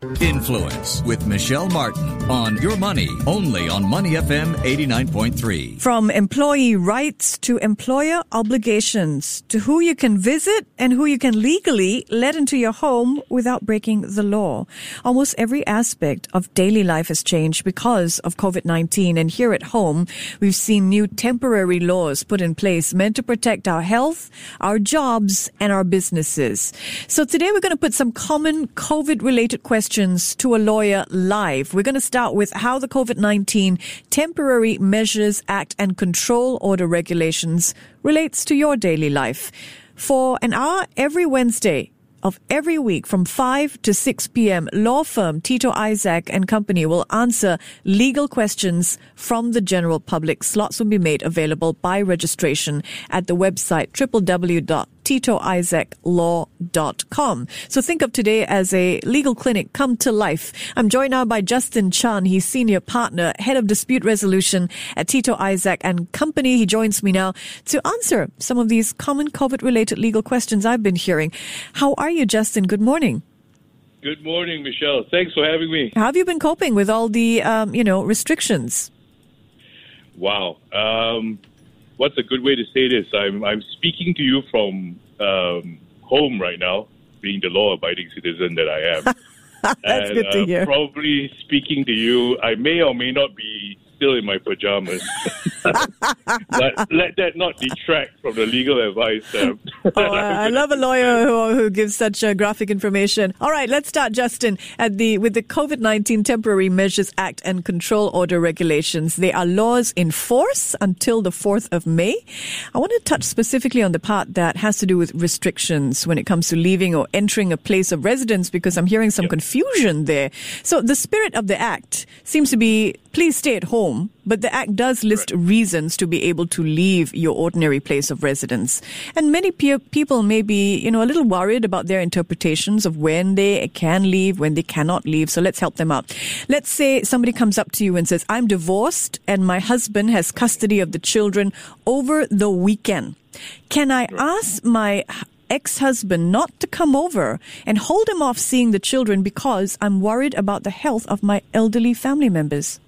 Influence with Michelle Martin on Your Money, only on Money FM 89.3. From employee rights to employer obligations to who you can visit and who you can legally let into your home without breaking the law. Almost every aspect of daily life has changed because of COVID-19. And here at home, we've seen new temporary laws put in place meant to protect our health, our jobs, and our businesses. So today we're going to put some common COVID related questions to a lawyer live. We're going to start with how the COVID-19 Temporary Measures Act and Control Order regulations relates to your daily life. For an hour every Wednesday, of every week from 5 to 6 p.m., law firm Tito Isaac and Company will answer legal questions from the general public. Slots will be made available by registration at the website www titoisaaclaw.com. So think of today as a legal clinic come to life. I'm joined now by Justin Chan. He's senior partner, head of dispute resolution at Tito Isaac and Company. He joins me now to answer some of these common COVID related legal questions I've been hearing. How are you, Justin? Good morning. Good morning, Michelle. Thanks for having me. How have you been coping with all the, um, you know, restrictions? Wow. Um, what's a good way to say this? I'm I'm speaking to you from um, home right now, being the law-abiding citizen that I am. That's and, good to uh, hear. Probably speaking to you, I may or may not be still in my pajamas, but let that not detract from the legal advice. Um, Oh, I I love a lawyer who, who gives such uh, graphic information. All right, let's start, Justin, at the with the COVID nineteen Temporary Measures Act and Control Order regulations. They are laws in force until the fourth of May. I want to touch specifically on the part that has to do with restrictions when it comes to leaving or entering a place of residence, because I'm hearing some confusion there. So the spirit of the act seems to be please stay at home, but the act does list reasons to be able to leave your ordinary place of residence. And many pe- people may be, you know, a little worried about their interpretations of when they can leave, when they cannot leave. So let's help them out. Let's say somebody comes up to you and says, I'm divorced and my husband has custody of the children over the weekend. Can I ask my ex-husband not to come over and hold him off seeing the children because I'm worried about the health of my elderly family members?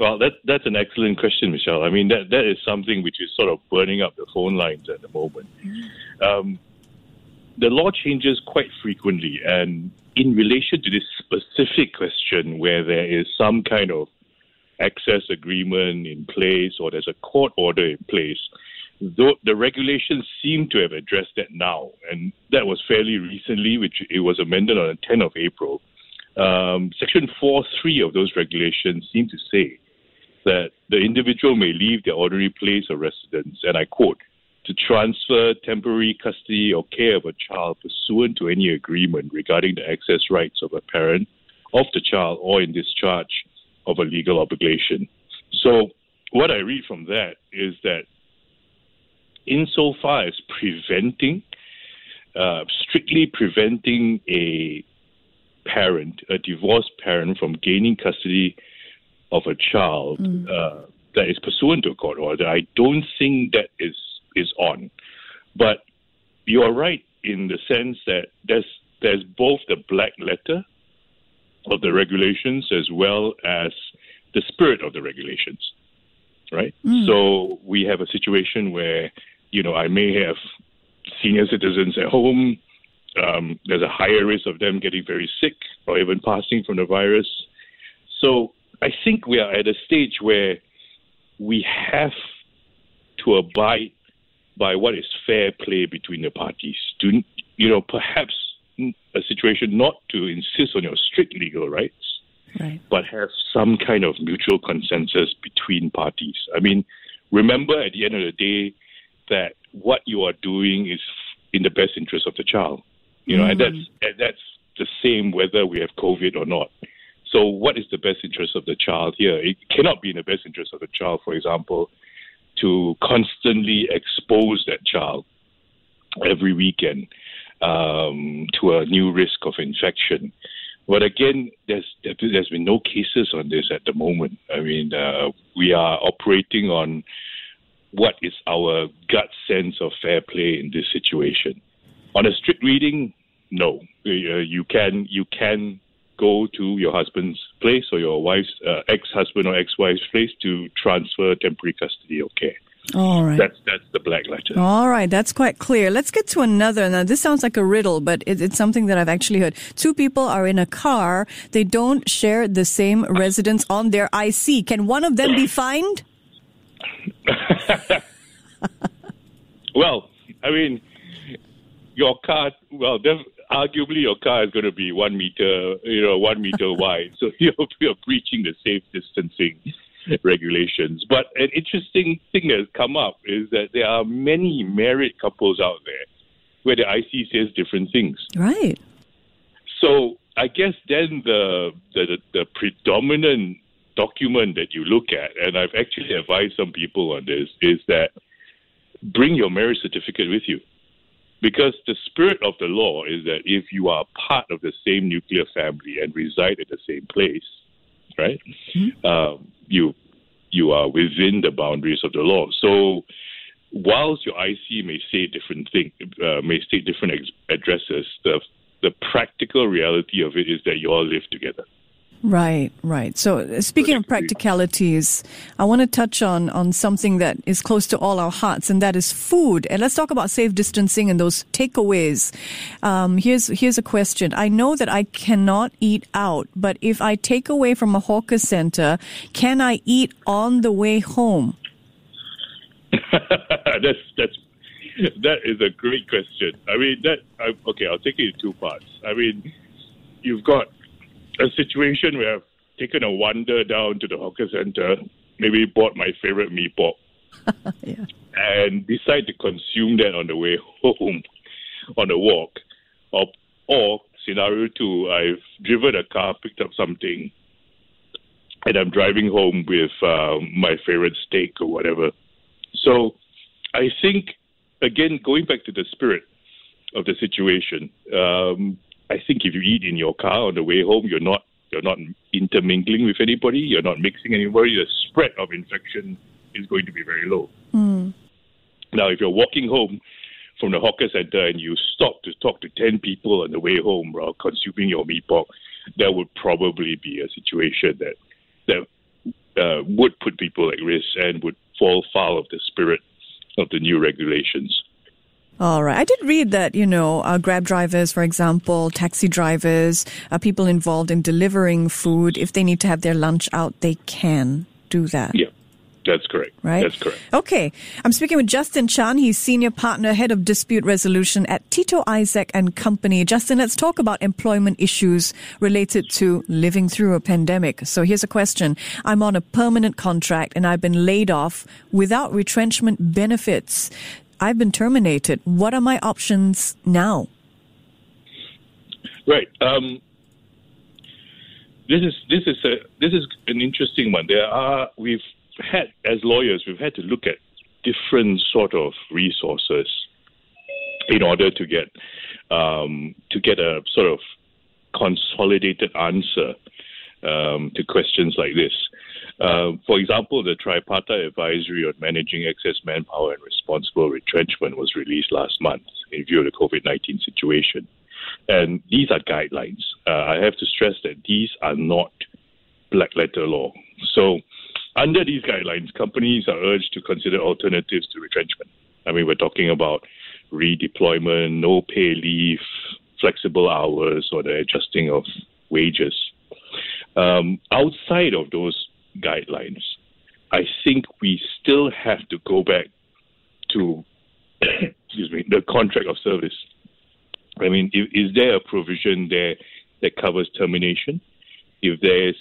Well, that, that's an excellent question, Michelle. I mean, that, that is something which is sort of burning up the phone lines at the moment. Um, the law changes quite frequently, and in relation to this specific question, where there is some kind of access agreement in place or there's a court order in place, though the regulations seem to have addressed that now, and that was fairly recently, which it was amended on the 10th of April. Um, Section 4.3 of those regulations seem to say that the individual may leave their ordinary place of residence, and I quote, to transfer temporary custody or care of a child pursuant to any agreement regarding the access rights of a parent of the child or in discharge of a legal obligation. So, what I read from that is that insofar as preventing, uh, strictly preventing a parent, a divorced parent, from gaining custody of a child uh, that is pursuant to a court order, I don't think that is is on. But you are right in the sense that there's there's both the black letter of the regulations as well as the spirit of the regulations, right? So we have a situation where you know I may have senior citizens at home. Um, there's a higher risk of them getting very sick or even passing from the virus. So I think we are at a stage where we have to abide by what is fair play between the parties. To you know, perhaps a situation not to insist on your strict legal rights, Right. but have some kind of mutual consensus between parties. I mean, remember at the end of the day that what you are doing is in the best interest of the child. You know, and mm. that's and that's the same whether we have COVID or not. So, what is the best interest of the child here? It cannot be in the best interest of the child, for example, to constantly expose that child every weekend um, to a new risk of infection. But again, there's there's been no cases on this at the moment. I mean, uh, we are operating on what is our gut sense of fair play in this situation. On a strict reading, no. Uh, you can you can go to your husband's place or your wife's uh, ex-husband or ex-wife's place to transfer temporary custody or care. All right. That's that's the black letter. All right, that's quite clear. Let's get to another. Now, this sounds like a riddle, but it, it's something that I've actually heard. Two people are in a car. They don't share the same residence on their IC. Can one of them be fined? well, I mean, your car. Well, def- arguably, your car is going to be one meter, you know, one meter wide. So you're, you're breaching the safe distancing regulations. But an interesting thing that has come up is that there are many married couples out there where the IC says different things. Right. So I guess then the the, the, the predominant document that you look at, and I've actually advised some people on this, is that bring your marriage certificate with you. Because the spirit of the law is that if you are part of the same nuclear family and reside at the same place, right, mm-hmm. um, you you are within the boundaries of the law. So, whilst your IC may say different thing, uh, may state different ex- addresses, the the practical reality of it is that you all live together. Right, right. So uh, speaking of practicalities, I want to touch on, on something that is close to all our hearts, and that is food. And let's talk about safe distancing and those takeaways. Um, here's, here's a question. I know that I cannot eat out, but if I take away from a hawker center, can I eat on the way home? that's, that's, that is a great question. I mean, that, I, okay, I'll take it in two parts. I mean, you've got a situation where I've taken a wander down to the hawker center, maybe bought my favorite mee pok, yeah. and decide to consume that on the way home on a walk. Or, or scenario two, I've driven a car, picked up something, and I'm driving home with uh, my favorite steak or whatever. So I think, again, going back to the spirit of the situation, um, I think if you eat in your car on the way home, you're not you're not intermingling with anybody, you're not mixing anybody. The spread of infection is going to be very low. Mm. Now, if you're walking home from the hawker center and you stop to talk to ten people on the way home while consuming your mee pok, that would probably be a situation that that uh, would put people at risk and would fall foul of the spirit of the new regulations. All right. I did read that, you know, uh, Grab drivers, for example, taxi drivers, uh, people involved in delivering food, if they need to have their lunch out, they can do that. Yeah. That's correct. Right? That's correct. Okay. I'm speaking with Justin Chan. He's senior partner, head of dispute resolution at Tito Isaac and Company. Justin, let's talk about employment issues related to living through a pandemic. So here's a question. I'm on a permanent contract and I've been laid off without retrenchment benefits. I've been terminated. What are my options now? Right. Um, this is this is a this is an interesting one. There are we've had as lawyers we've had to look at different sort of resources in order to get um, to get a sort of consolidated answer um, to questions like this. Uh, for example, the Tripartite Advisory on Managing Excess Manpower and Responsible Retrenchment was released last month in view of the COVID 19 situation. And these are guidelines. Uh, I have to stress that these are not black letter law. So, under these guidelines, companies are urged to consider alternatives to retrenchment. I mean, we're talking about redeployment, no pay leave, flexible hours, or the adjusting of wages. Um, outside of those guidelines, I think we still have to go back to excuse me the contract of service. I mean, if, is there a provision there that covers termination? If there's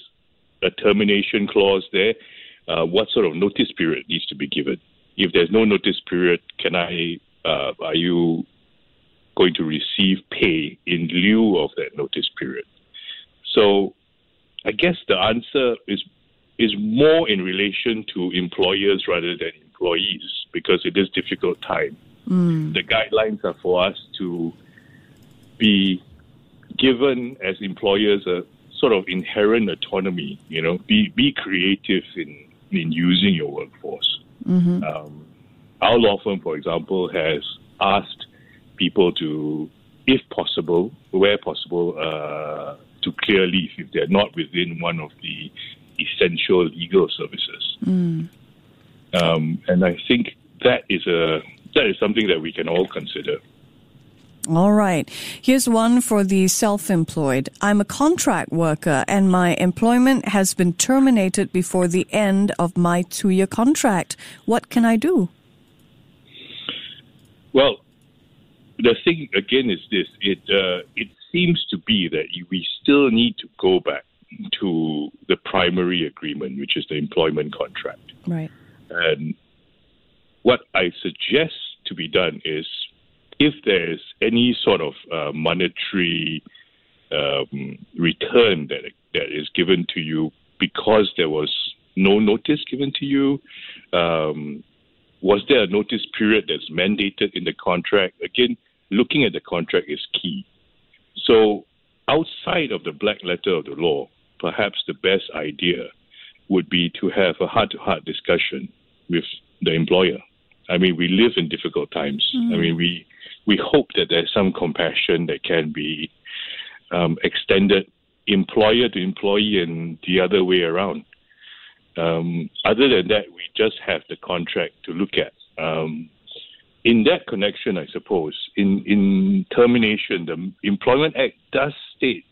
a termination clause there, uh, what sort of notice period needs to be given? If there's no notice period, can I? Uh, are you going to receive pay in lieu of that notice period? So, I guess the answer is is more in relation to employers rather than employees because it is difficult time. Mm. The guidelines are for us to be given as employers a sort of inherent autonomy. You know, be be creative in in using your workforce. Mm-hmm. Um, our law firm, for example, has asked people to, if possible, where possible, uh, to clear leave if they're not within one of the essential legal services. Mm. Um, and I think that is a that is something that we can all consider. All right. Here's one for the self employed. I'm a contract worker and my employment has been terminated before the end of my two year contract. What can I do? Well, the thing again is this it, uh, it seems to be that we still need to go back to the primary agreement, which is the employment contract. Right. And what I suggest to be done is if there's any sort of uh, monetary um, return that that is given to you because there was no notice given to you, um, was there a notice period that's mandated in the contract? Again, looking at the contract is key. So, outside of the black letter of the law, perhaps the best idea would be to have a heart to heart discussion with the employer. I mean, we live in difficult times. Mm. I mean, we we hope that there's some compassion that can be um, extended employer to employee and the other way around. Um, other than that, we just have the contract to look at. Um, in that connection, I suppose, in, in termination, the Employment Act does state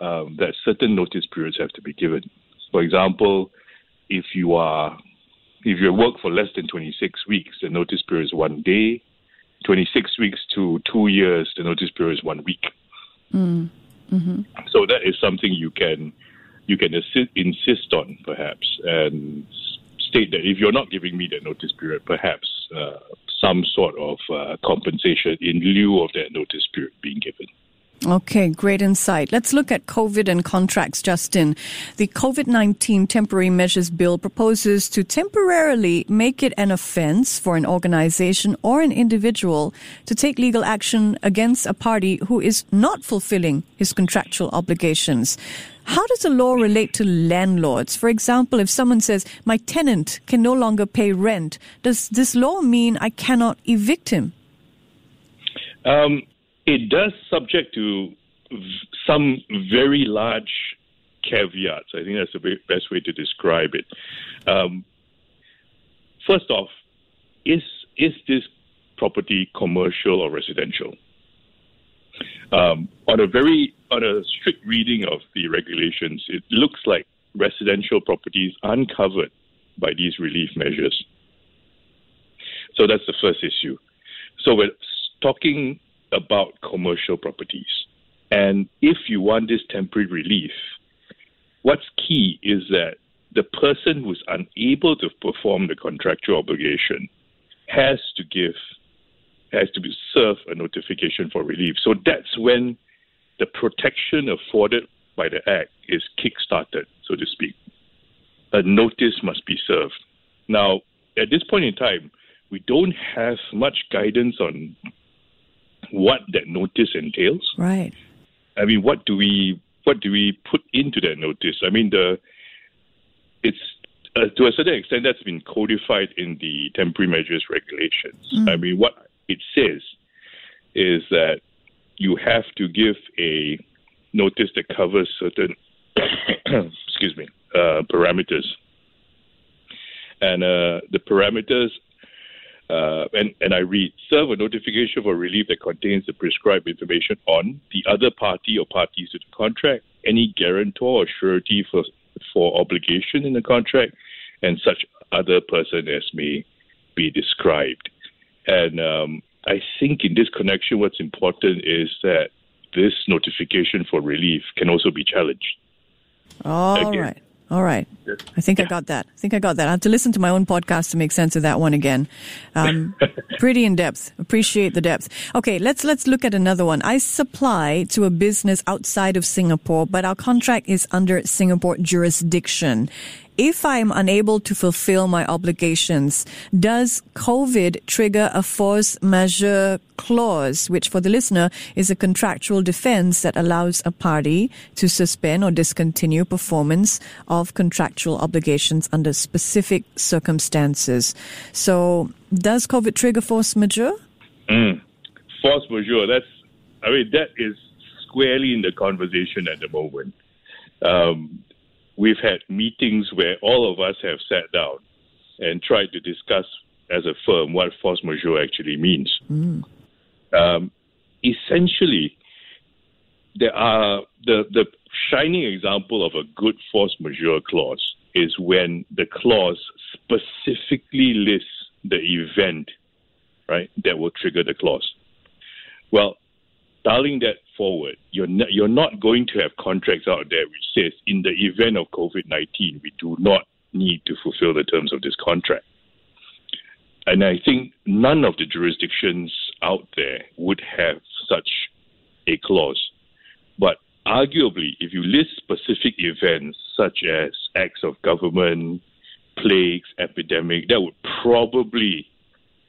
um, that certain notice periods have to be given. For example, if you are if you work for less than 26 weeks, the notice period is one day. 26 weeks to two years, the notice period is one week. Mm. Mm-hmm. So that is something you can you can assist, insist on, perhaps, and state that if you're not giving me that notice period, perhaps uh, some sort of uh, compensation in lieu of that notice period being given. Okay, great insight. Let's look at COVID and contracts, Justin. The COVID 19 Temporary Measures Bill proposes to temporarily make it an offense for an organization or an individual to take legal action against a party who is not fulfilling his contractual obligations. How does the law relate to landlords? For example, if someone says, my tenant can no longer pay rent, does this law mean I cannot evict him? Um, it does subject to some very large caveats. I think that's the best way to describe it. Um, first off, is is this property commercial or residential? Um, on a very on a strict reading of the regulations, it looks like residential properties aren't covered by these relief measures. So that's the first issue. So we're talking about commercial properties. And if you want this temporary relief, what's key is that the person who's unable to perform the contractual obligation has to give, has to be served a notification for relief. So that's when the protection afforded by the Act is kick-started, so to speak. A notice must be served. Now, at this point in time, we don't have much guidance on what that notice entails. Right. I mean, what do we what do we put into that notice? I mean, the it's uh, to a certain extent that's been codified in the temporary measures regulations. Mm. I mean, what it says is that you have to give a notice that covers certain excuse me uh, parameters, and uh, the parameters uh, and, and I read, serve a notification for relief that contains the prescribed information on the other party or parties to the contract, any guarantor or surety for, for obligation in the contract, and such other person as may be described. And um, I think in this connection, what's important is that this notification for relief can also be challenged. All Again, right. All right. I think yeah. I got that. I think I got that. I have to listen to my own podcast to make sense of that one again. Um, pretty in depth. Appreciate the depth. Okay, let's let's look at another one. I supply to a business outside of Singapore, but our contract is under Singapore jurisdiction if I'm unable to fulfill my obligations, does COVID trigger a force majeure clause, which for the listener is a contractual defense that allows a party to suspend or discontinue performance of contractual obligations under specific circumstances? So, does COVID trigger force majeure? Mm. force majeure. That's, I mean, that is squarely in the conversation at the moment. Um, we've had meetings where all of us have sat down and tried to discuss as a firm what force majeure actually means. Mm. Um, essentially, there are the the shining example of a good force majeure clause is when the clause specifically lists the event, right, that will trigger the clause. Well, dialing that forward, you're not, you're not going to have contracts out there which says in the event of COVID 19, we do not need to fulfill the terms of this contract. And I think none of the jurisdictions out there would have such a clause. But arguably, if you list specific events such as acts of government, plagues, epidemic, that would probably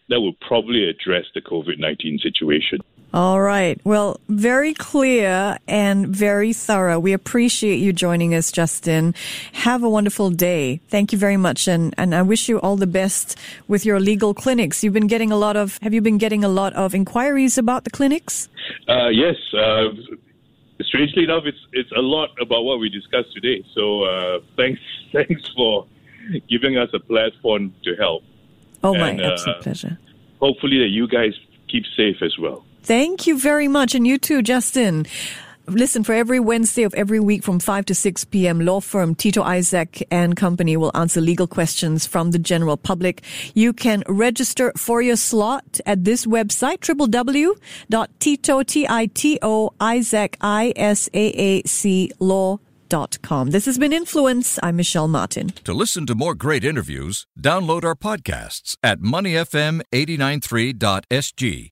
that would probably address the COVID nineteen situation. All right. Well, very clear and very thorough. We appreciate you joining us, Justin. Have a wonderful day. Thank you very much. And, and I wish you all the best with your legal clinics. You've been getting a lot of, have you been getting a lot of inquiries about the clinics? Uh, yes. Uh, strangely enough, it's, it's a lot about what we discussed today. So, uh, thanks, thanks for giving us a platform to help. Oh, my and, absolute uh, pleasure. Hopefully that you guys keep safe as well. Thank you very much. And you too, Justin. Listen, for every Wednesday of every week from 5 to 6 p.m., law firm Tito Isaac and Company will answer legal questions from the general public. You can register for your slot at this website, www.tito, T-I-T-O, Isaac, I-S-A-A-C. This has been Influence. I'm Michelle Martin. To listen to more great interviews, download our podcasts at moneyfm893.sg